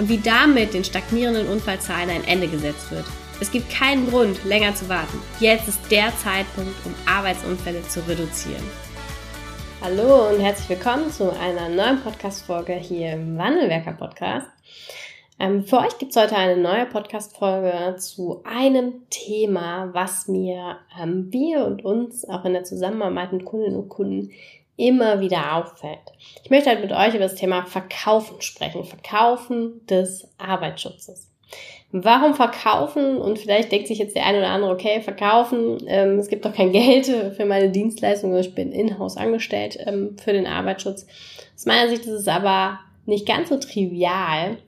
und wie damit den stagnierenden Unfallzahlen ein Ende gesetzt wird. Es gibt keinen Grund, länger zu warten. Jetzt ist der Zeitpunkt, um Arbeitsunfälle zu reduzieren. Hallo und herzlich willkommen zu einer neuen Podcast-Folge hier im Wandelwerker Podcast. Ähm, für euch gibt es heute eine neue Podcast-Folge zu einem Thema, was mir ähm, wir und uns auch in der Zusammenarbeit mit Kundinnen und Kunden immer wieder auffällt. Ich möchte halt mit euch über das Thema Verkaufen sprechen. Verkaufen des Arbeitsschutzes. Warum verkaufen? Und vielleicht denkt sich jetzt der eine oder andere, okay, verkaufen, ähm, es gibt doch kein Geld für meine Dienstleistung, ich bin in-house angestellt ähm, für den Arbeitsschutz. Aus meiner Sicht ist es aber nicht ganz so trivial.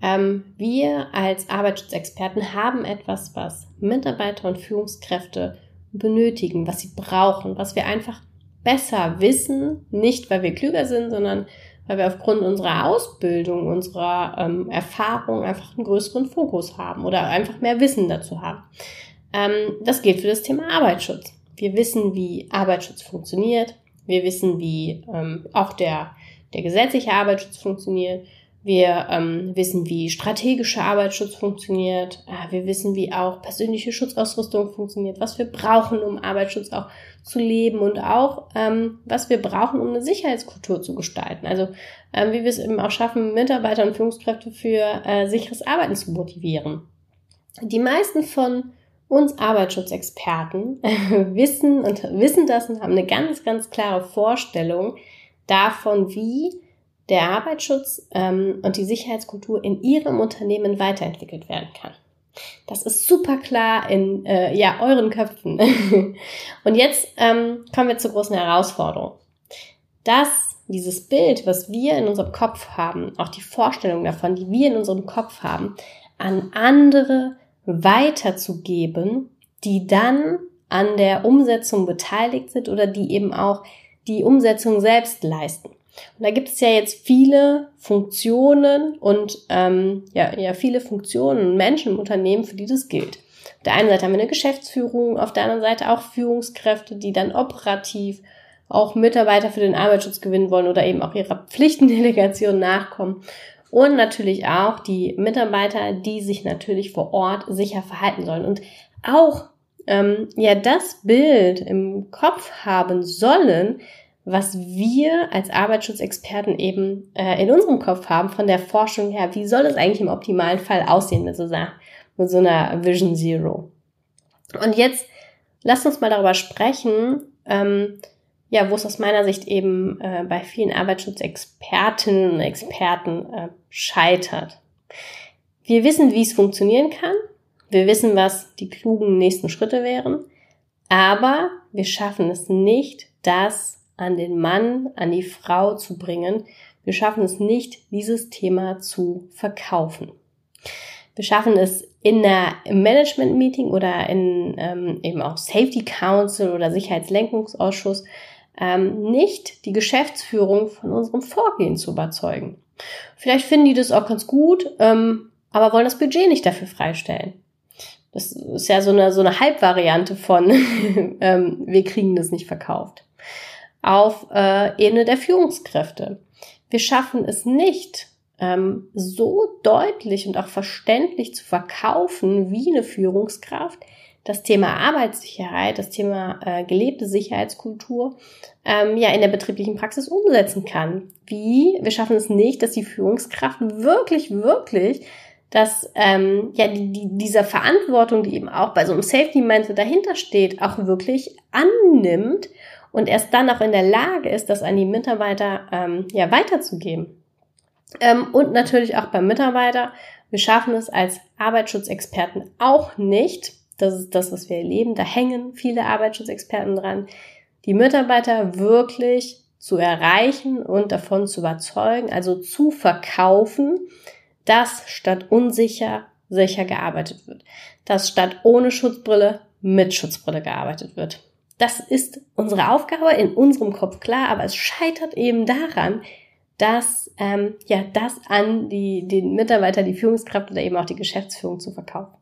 Ähm, wir als Arbeitsschutzexperten haben etwas, was Mitarbeiter und Führungskräfte benötigen, was sie brauchen, was wir einfach besser wissen, nicht weil wir klüger sind, sondern weil wir aufgrund unserer Ausbildung, unserer ähm, Erfahrung einfach einen größeren Fokus haben oder einfach mehr Wissen dazu haben. Ähm, das gilt für das Thema Arbeitsschutz. Wir wissen, wie Arbeitsschutz funktioniert. Wir wissen, wie ähm, auch der, der gesetzliche Arbeitsschutz funktioniert. Wir ähm, wissen, wie strategischer Arbeitsschutz funktioniert. Äh, wir wissen, wie auch persönliche Schutzausrüstung funktioniert, was wir brauchen, um Arbeitsschutz auch zu leben und auch, ähm, was wir brauchen, um eine Sicherheitskultur zu gestalten. Also ähm, wie wir es eben auch schaffen, Mitarbeiter und Führungskräfte für äh, sicheres Arbeiten zu motivieren. Die meisten von uns Arbeitsschutzexperten wissen und wissen das und haben eine ganz, ganz klare Vorstellung davon, wie der Arbeitsschutz ähm, und die Sicherheitskultur in ihrem Unternehmen weiterentwickelt werden kann. Das ist super klar in äh, ja, euren Köpfen. und jetzt ähm, kommen wir zur großen Herausforderung. Dass dieses Bild, was wir in unserem Kopf haben, auch die Vorstellung davon, die wir in unserem Kopf haben, an andere weiterzugeben, die dann an der Umsetzung beteiligt sind oder die eben auch die Umsetzung selbst leisten. Und da gibt es ja jetzt viele Funktionen und ähm, ja, ja viele Funktionen und Menschen im Unternehmen, für die das gilt. Auf der einen Seite haben wir eine Geschäftsführung, auf der anderen Seite auch Führungskräfte, die dann operativ auch Mitarbeiter für den Arbeitsschutz gewinnen wollen oder eben auch ihrer Pflichtendelegation nachkommen. Und natürlich auch die Mitarbeiter, die sich natürlich vor Ort sicher verhalten sollen. Und auch ähm, ja das Bild im Kopf haben sollen, was wir als Arbeitsschutzexperten eben äh, in unserem Kopf haben von der Forschung her, wie soll es eigentlich im optimalen Fall aussehen mit so einer, mit so einer Vision Zero. Und jetzt lasst uns mal darüber sprechen, ähm, ja, wo es aus meiner Sicht eben äh, bei vielen Arbeitsschutzexpertinnen und Experten äh, scheitert. Wir wissen, wie es funktionieren kann. Wir wissen, was die klugen nächsten Schritte wären. Aber wir schaffen es nicht, das an den Mann, an die Frau zu bringen. Wir schaffen es nicht, dieses Thema zu verkaufen. Wir schaffen es in einer Management-Meeting oder in ähm, eben auch Safety Council oder Sicherheitslenkungsausschuss ähm, nicht die Geschäftsführung von unserem Vorgehen zu überzeugen. Vielleicht finden die das auch ganz gut, ähm, aber wollen das Budget nicht dafür freistellen. Das ist ja so eine, so eine Halbvariante von, ähm, wir kriegen das nicht verkauft auf äh, Ebene der Führungskräfte. Wir schaffen es nicht, ähm, so deutlich und auch verständlich zu verkaufen wie eine Führungskraft das Thema Arbeitssicherheit, das Thema äh, gelebte Sicherheitskultur ähm, ja in der betrieblichen Praxis umsetzen kann. Wie? Wir schaffen es nicht, dass die Führungskraft wirklich, wirklich dass ähm, ja die, die, dieser Verantwortung, die eben auch bei so einem Safety Mindset dahinter steht, auch wirklich annimmt und erst dann auch in der Lage ist, das an die Mitarbeiter ähm, ja weiterzugeben. Ähm, und natürlich auch beim Mitarbeiter. Wir schaffen es als Arbeitsschutzexperten auch nicht. Das ist das, was wir erleben. Da hängen viele Arbeitsschutzexperten dran, die Mitarbeiter wirklich zu erreichen und davon zu überzeugen, also zu verkaufen, dass statt unsicher sicher gearbeitet wird. Dass statt ohne Schutzbrille mit Schutzbrille gearbeitet wird. Das ist unsere Aufgabe in unserem Kopf klar, aber es scheitert eben daran, dass ähm, ja das an die den Mitarbeiter, die Führungskraft oder eben auch die Geschäftsführung zu verkaufen.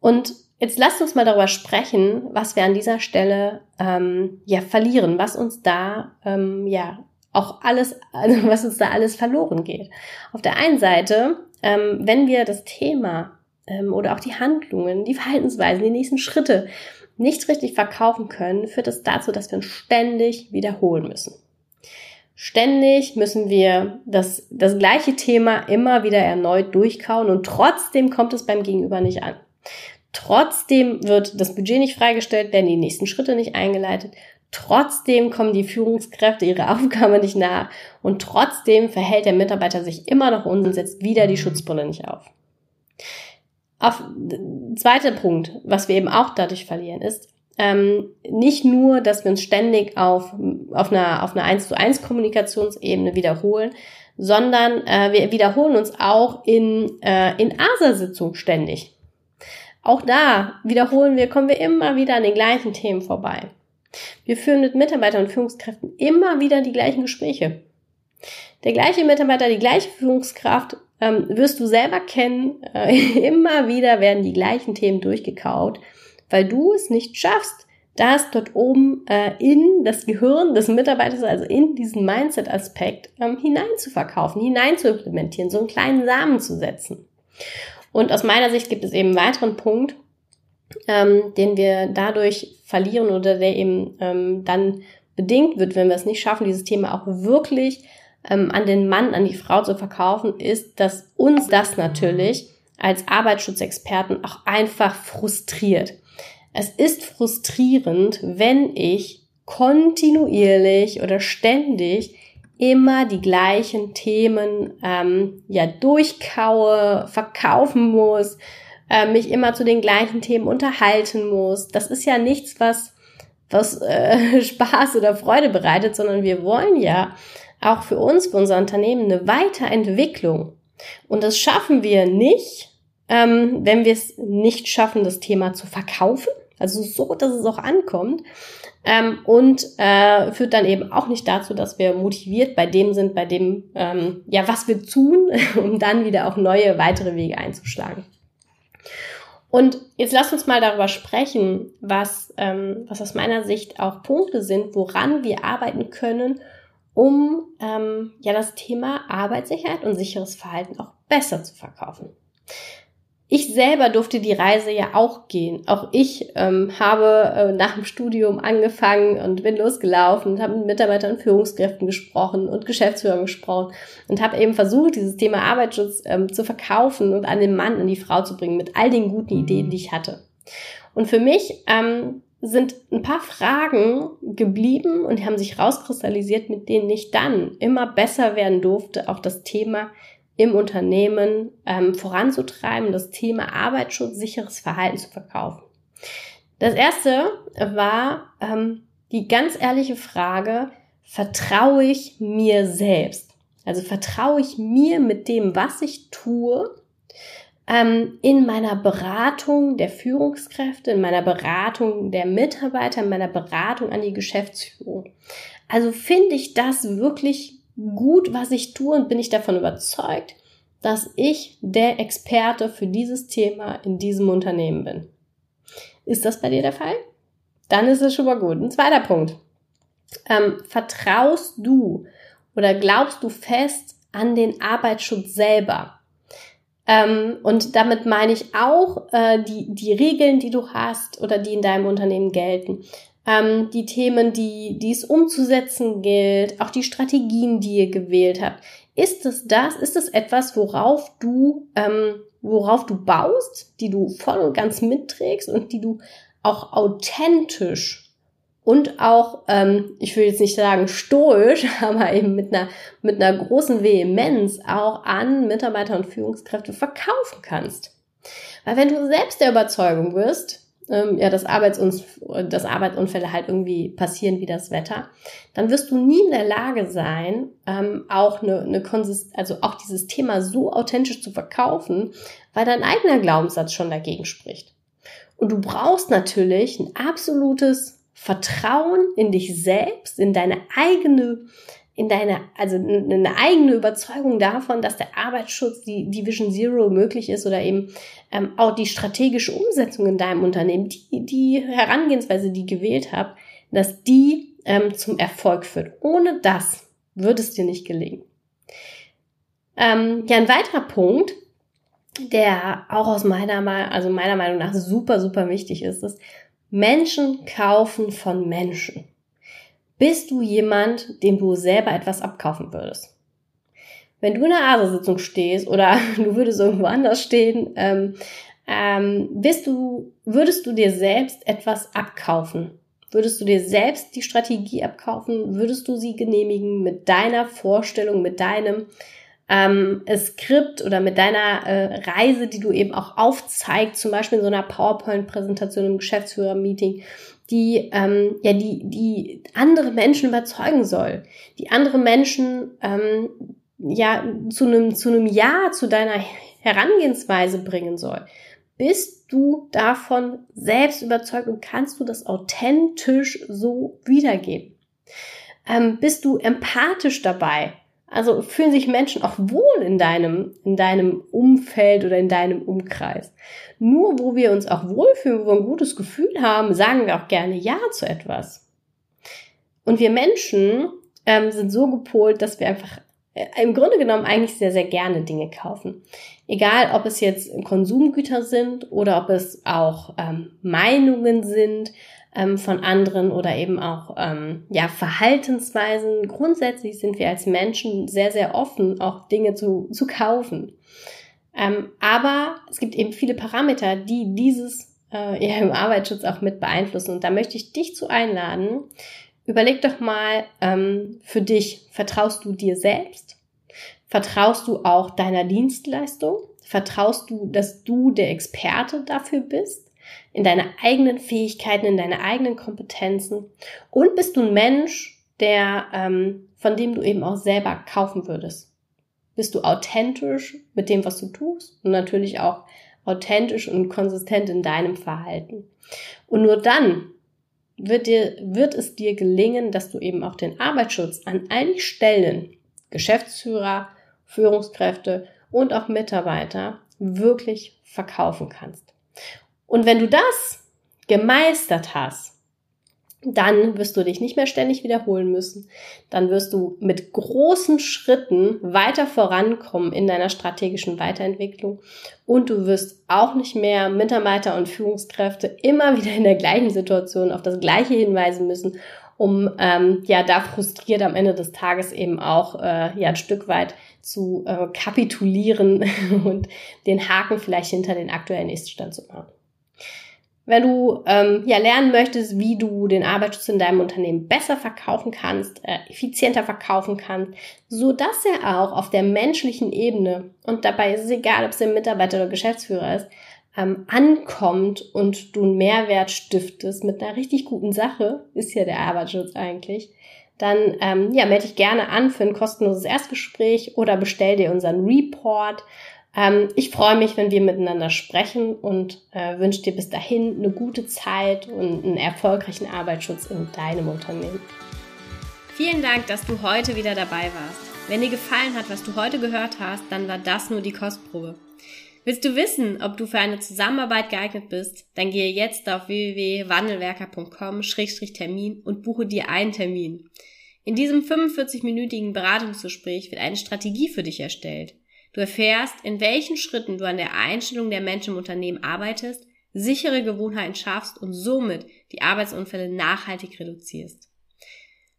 Und jetzt lasst uns mal darüber sprechen, was wir an dieser Stelle ähm, ja verlieren, was uns da ähm, ja auch alles, also was uns da alles verloren geht. Auf der einen Seite, ähm, wenn wir das Thema ähm, oder auch die Handlungen, die Verhaltensweisen, die nächsten Schritte nicht richtig verkaufen können, führt es das dazu, dass wir uns ständig wiederholen müssen. Ständig müssen wir das, das gleiche Thema immer wieder erneut durchkauen und trotzdem kommt es beim Gegenüber nicht an. Trotzdem wird das Budget nicht freigestellt, werden die nächsten Schritte nicht eingeleitet. Trotzdem kommen die Führungskräfte ihrer Aufgabe nicht nach und trotzdem verhält der Mitarbeiter sich immer noch und setzt wieder die Schutzbrille nicht auf. Auf zweiter Punkt, was wir eben auch dadurch verlieren, ist, ähm, nicht nur, dass wir uns ständig auf, auf einer, auf einer 1 zu 1 Kommunikationsebene wiederholen, sondern äh, wir wiederholen uns auch in, äh, in ASA-Sitzungen ständig. Auch da wiederholen wir, kommen wir immer wieder an den gleichen Themen vorbei. Wir führen mit Mitarbeitern und Führungskräften immer wieder die gleichen Gespräche. Der gleiche Mitarbeiter, die gleiche Führungskraft ähm, wirst du selber kennen. Äh, immer wieder werden die gleichen Themen durchgekaut weil du es nicht schaffst, das dort oben äh, in das Gehirn des Mitarbeiters, also in diesen Mindset-Aspekt ähm, hinein zu verkaufen, hinein zu implementieren, so einen kleinen Samen zu setzen. Und aus meiner Sicht gibt es eben einen weiteren Punkt, ähm, den wir dadurch verlieren oder der eben ähm, dann bedingt wird, wenn wir es nicht schaffen, dieses Thema auch wirklich ähm, an den Mann, an die Frau zu verkaufen, ist, dass uns das natürlich als Arbeitsschutzexperten auch einfach frustriert. Es ist frustrierend, wenn ich kontinuierlich oder ständig immer die gleichen Themen ähm, ja durchkaue, verkaufen muss, äh, mich immer zu den gleichen Themen unterhalten muss. Das ist ja nichts, was was äh, Spaß oder Freude bereitet, sondern wir wollen ja auch für uns, für unser Unternehmen eine Weiterentwicklung. Und das schaffen wir nicht, ähm, wenn wir es nicht schaffen, das Thema zu verkaufen, also so, dass es auch ankommt. Ähm, und äh, führt dann eben auch nicht dazu, dass wir motiviert bei dem sind, bei dem, ähm, ja, was wir tun, um dann wieder auch neue, weitere Wege einzuschlagen. Und jetzt lasst uns mal darüber sprechen, was, ähm, was aus meiner Sicht auch Punkte sind, woran wir arbeiten können, um ähm, ja das Thema Arbeitssicherheit und sicheres Verhalten auch besser zu verkaufen. Ich selber durfte die Reise ja auch gehen. Auch ich ähm, habe äh, nach dem Studium angefangen und bin losgelaufen und habe mit Mitarbeitern und Führungskräften gesprochen und Geschäftsführern gesprochen und habe eben versucht, dieses Thema Arbeitsschutz ähm, zu verkaufen und an den Mann, an die Frau zu bringen mit all den guten Ideen, die ich hatte. Und für mich ähm, sind ein paar Fragen geblieben und haben sich rauskristallisiert, mit denen ich dann immer besser werden durfte, auch das Thema im Unternehmen ähm, voranzutreiben, das Thema Arbeitsschutz, sicheres Verhalten zu verkaufen. Das erste war ähm, die ganz ehrliche Frage, vertraue ich mir selbst? Also vertraue ich mir mit dem, was ich tue, ähm, in meiner Beratung der Führungskräfte, in meiner Beratung der Mitarbeiter, in meiner Beratung an die Geschäftsführung. Also finde ich das wirklich gut, was ich tue und bin ich davon überzeugt, dass ich der Experte für dieses Thema in diesem Unternehmen bin. Ist das bei dir der Fall? Dann ist es schon mal gut. Ein zweiter Punkt. Ähm, vertraust du oder glaubst du fest an den Arbeitsschutz selber? Ähm, und damit meine ich auch äh, die, die Regeln, die du hast oder die in deinem Unternehmen gelten ähm, die Themen, die, die es umzusetzen gilt, auch die Strategien, die ihr gewählt habt. Ist es das? Ist es etwas, worauf du, ähm, worauf du baust, die du voll und ganz mitträgst und die du auch authentisch und auch, ähm, ich will jetzt nicht sagen stoisch, aber eben mit einer, mit einer großen Vehemenz auch an Mitarbeiter und Führungskräfte verkaufen kannst. Weil wenn du selbst der Überzeugung bist, ähm, ja, dass, Arbeitsuns dass Arbeitsunfälle halt irgendwie passieren wie das Wetter, dann wirst du nie in der Lage sein, ähm, auch eine, eine Konsist also auch dieses Thema so authentisch zu verkaufen, weil dein eigener Glaubenssatz schon dagegen spricht. Und du brauchst natürlich ein absolutes Vertrauen in dich selbst, in deine eigene in deine, also eine eigene Überzeugung davon, dass der Arbeitsschutz, die, die Vision Zero möglich ist oder eben ähm, auch die strategische Umsetzung in deinem Unternehmen, die, die Herangehensweise, die gewählt habt, dass die ähm, zum Erfolg führt. Ohne das würde es dir nicht gelingen. Ähm, ja, ein weiterer Punkt, der auch aus meiner, also meiner Meinung nach super, super wichtig ist, ist, Menschen kaufen von Menschen. Bist du jemand, dem du selber etwas abkaufen würdest? Wenn du in einer ASA-Sitzung stehst oder du würdest irgendwo anders stehen, ähm, ähm, bist du, würdest du dir selbst etwas abkaufen? Würdest du dir selbst die Strategie abkaufen? Würdest du sie genehmigen mit deiner Vorstellung, mit deinem ähm, Skript oder mit deiner äh, Reise, die du eben auch aufzeigst, zum Beispiel in so einer PowerPoint-Präsentation im Geschäftsführer-Meeting? die ähm, ja die die andere Menschen überzeugen soll, die andere Menschen ähm, ja zu einem zu einem Ja zu deiner Herangehensweise bringen soll. Bist du davon selbst überzeugt und kannst du das authentisch so wiedergeben? Ähm, bist du empathisch dabei? Also fühlen sich Menschen auch wohl in deinem, in deinem Umfeld oder in deinem Umkreis. Nur wo wir uns auch wohlfühlen, wo wir ein gutes Gefühl haben, sagen wir auch gerne Ja zu etwas. Und wir Menschen ähm, sind so gepolt, dass wir einfach äh, im Grunde genommen eigentlich sehr, sehr gerne Dinge kaufen. Egal, ob es jetzt Konsumgüter sind oder ob es auch ähm, Meinungen sind, ähm, von anderen oder eben auch ähm, ja Verhaltensweisen. Grundsätzlich sind wir als Menschen sehr sehr offen, auch Dinge zu zu kaufen. Ähm, aber es gibt eben viele Parameter, die dieses äh, ja, im Arbeitsschutz auch mit beeinflussen. Und da möchte ich dich zu einladen. Überleg doch mal ähm, für dich, vertraust du dir selbst? Vertraust du auch deiner Dienstleistung? Vertraust du, dass du der Experte dafür bist? In deine eigenen Fähigkeiten, in deine eigenen Kompetenzen und bist du ein Mensch, der ähm, von dem du eben auch selber kaufen würdest. Bist du authentisch mit dem, was du tust und natürlich auch authentisch und konsistent in deinem Verhalten. Und nur dann wird dir, wird es dir gelingen, dass du eben auch den Arbeitsschutz an allen Stellen, Geschäftsführer, Führungskräfte und auch Mitarbeiter wirklich verkaufen kannst. Und wenn du das gemeistert hast, dann wirst du dich nicht mehr ständig wiederholen müssen. Dann wirst du mit großen Schritten weiter vorankommen in deiner strategischen Weiterentwicklung. Und du wirst auch nicht mehr Mitarbeiter und Führungskräfte immer wieder in der gleichen Situation auf das Gleiche hinweisen müssen, um ähm, ja da frustriert am Ende des Tages eben auch äh, ja ein Stück weit zu äh, kapitulieren und den Haken vielleicht hinter den aktuellen Iststand zu machen. Wenn du ähm, ja lernen möchtest, wie du den Arbeitsschutz in deinem Unternehmen besser verkaufen kannst, äh, effizienter verkaufen kannst, so dass er auch auf der menschlichen Ebene und dabei ist es egal, ob es der Mitarbeiter oder Geschäftsführer ist, ähm, ankommt und du einen Mehrwert stiftest mit einer richtig guten Sache, ist ja der Arbeitsschutz eigentlich, dann ähm, ja, melde dich gerne an für ein kostenloses Erstgespräch oder bestell dir unseren Report. Ähm, ich freue mich, wenn wir miteinander sprechen und äh, wünsche dir bis dahin eine gute Zeit und einen erfolgreichen Arbeitsschutz in deinem Unternehmen. Vielen Dank, dass du heute wieder dabei warst. Wenn dir gefallen hat, was du heute gehört hast, dann war das nur die Kostprobe. Willst du wissen, ob du für eine Zusammenarbeit geeignet bist? Dann gehe jetzt auf www.wandelwerker.com-termin und buche dir einen Termin. In diesem 45-minütigen Beratungsgespräch wird eine Strategie für dich erstellt. Du erfährst, in welchen Schritten du an der Einstellung der Menschen im Unternehmen arbeitest, sichere Gewohnheiten schaffst und somit die Arbeitsunfälle nachhaltig reduzierst.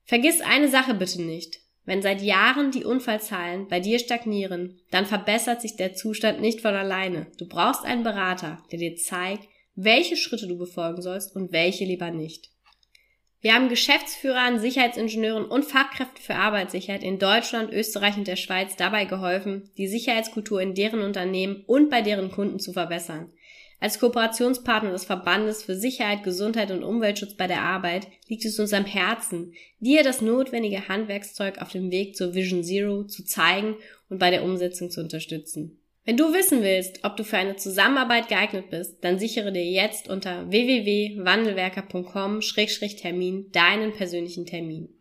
Vergiss eine Sache bitte nicht. Wenn seit Jahren die Unfallzahlen bei dir stagnieren, dann verbessert sich der Zustand nicht von alleine. Du brauchst einen Berater, der dir zeigt, welche Schritte du befolgen sollst und welche lieber nicht. Wir haben Geschäftsführern, Sicherheitsingenieuren und Fachkräften für Arbeitssicherheit in Deutschland, Österreich und der Schweiz dabei geholfen, die Sicherheitskultur in deren Unternehmen und bei deren Kunden zu verbessern. Als Kooperationspartner des Verbandes für Sicherheit, Gesundheit und Umweltschutz bei der Arbeit liegt es uns am Herzen, dir das notwendige Handwerkszeug auf dem Weg zur Vision Zero zu zeigen und bei der Umsetzung zu unterstützen. Wenn du wissen willst, ob du für eine Zusammenarbeit geeignet bist, dann sichere dir jetzt unter www.wandelwerker.com-termin deinen persönlichen Termin.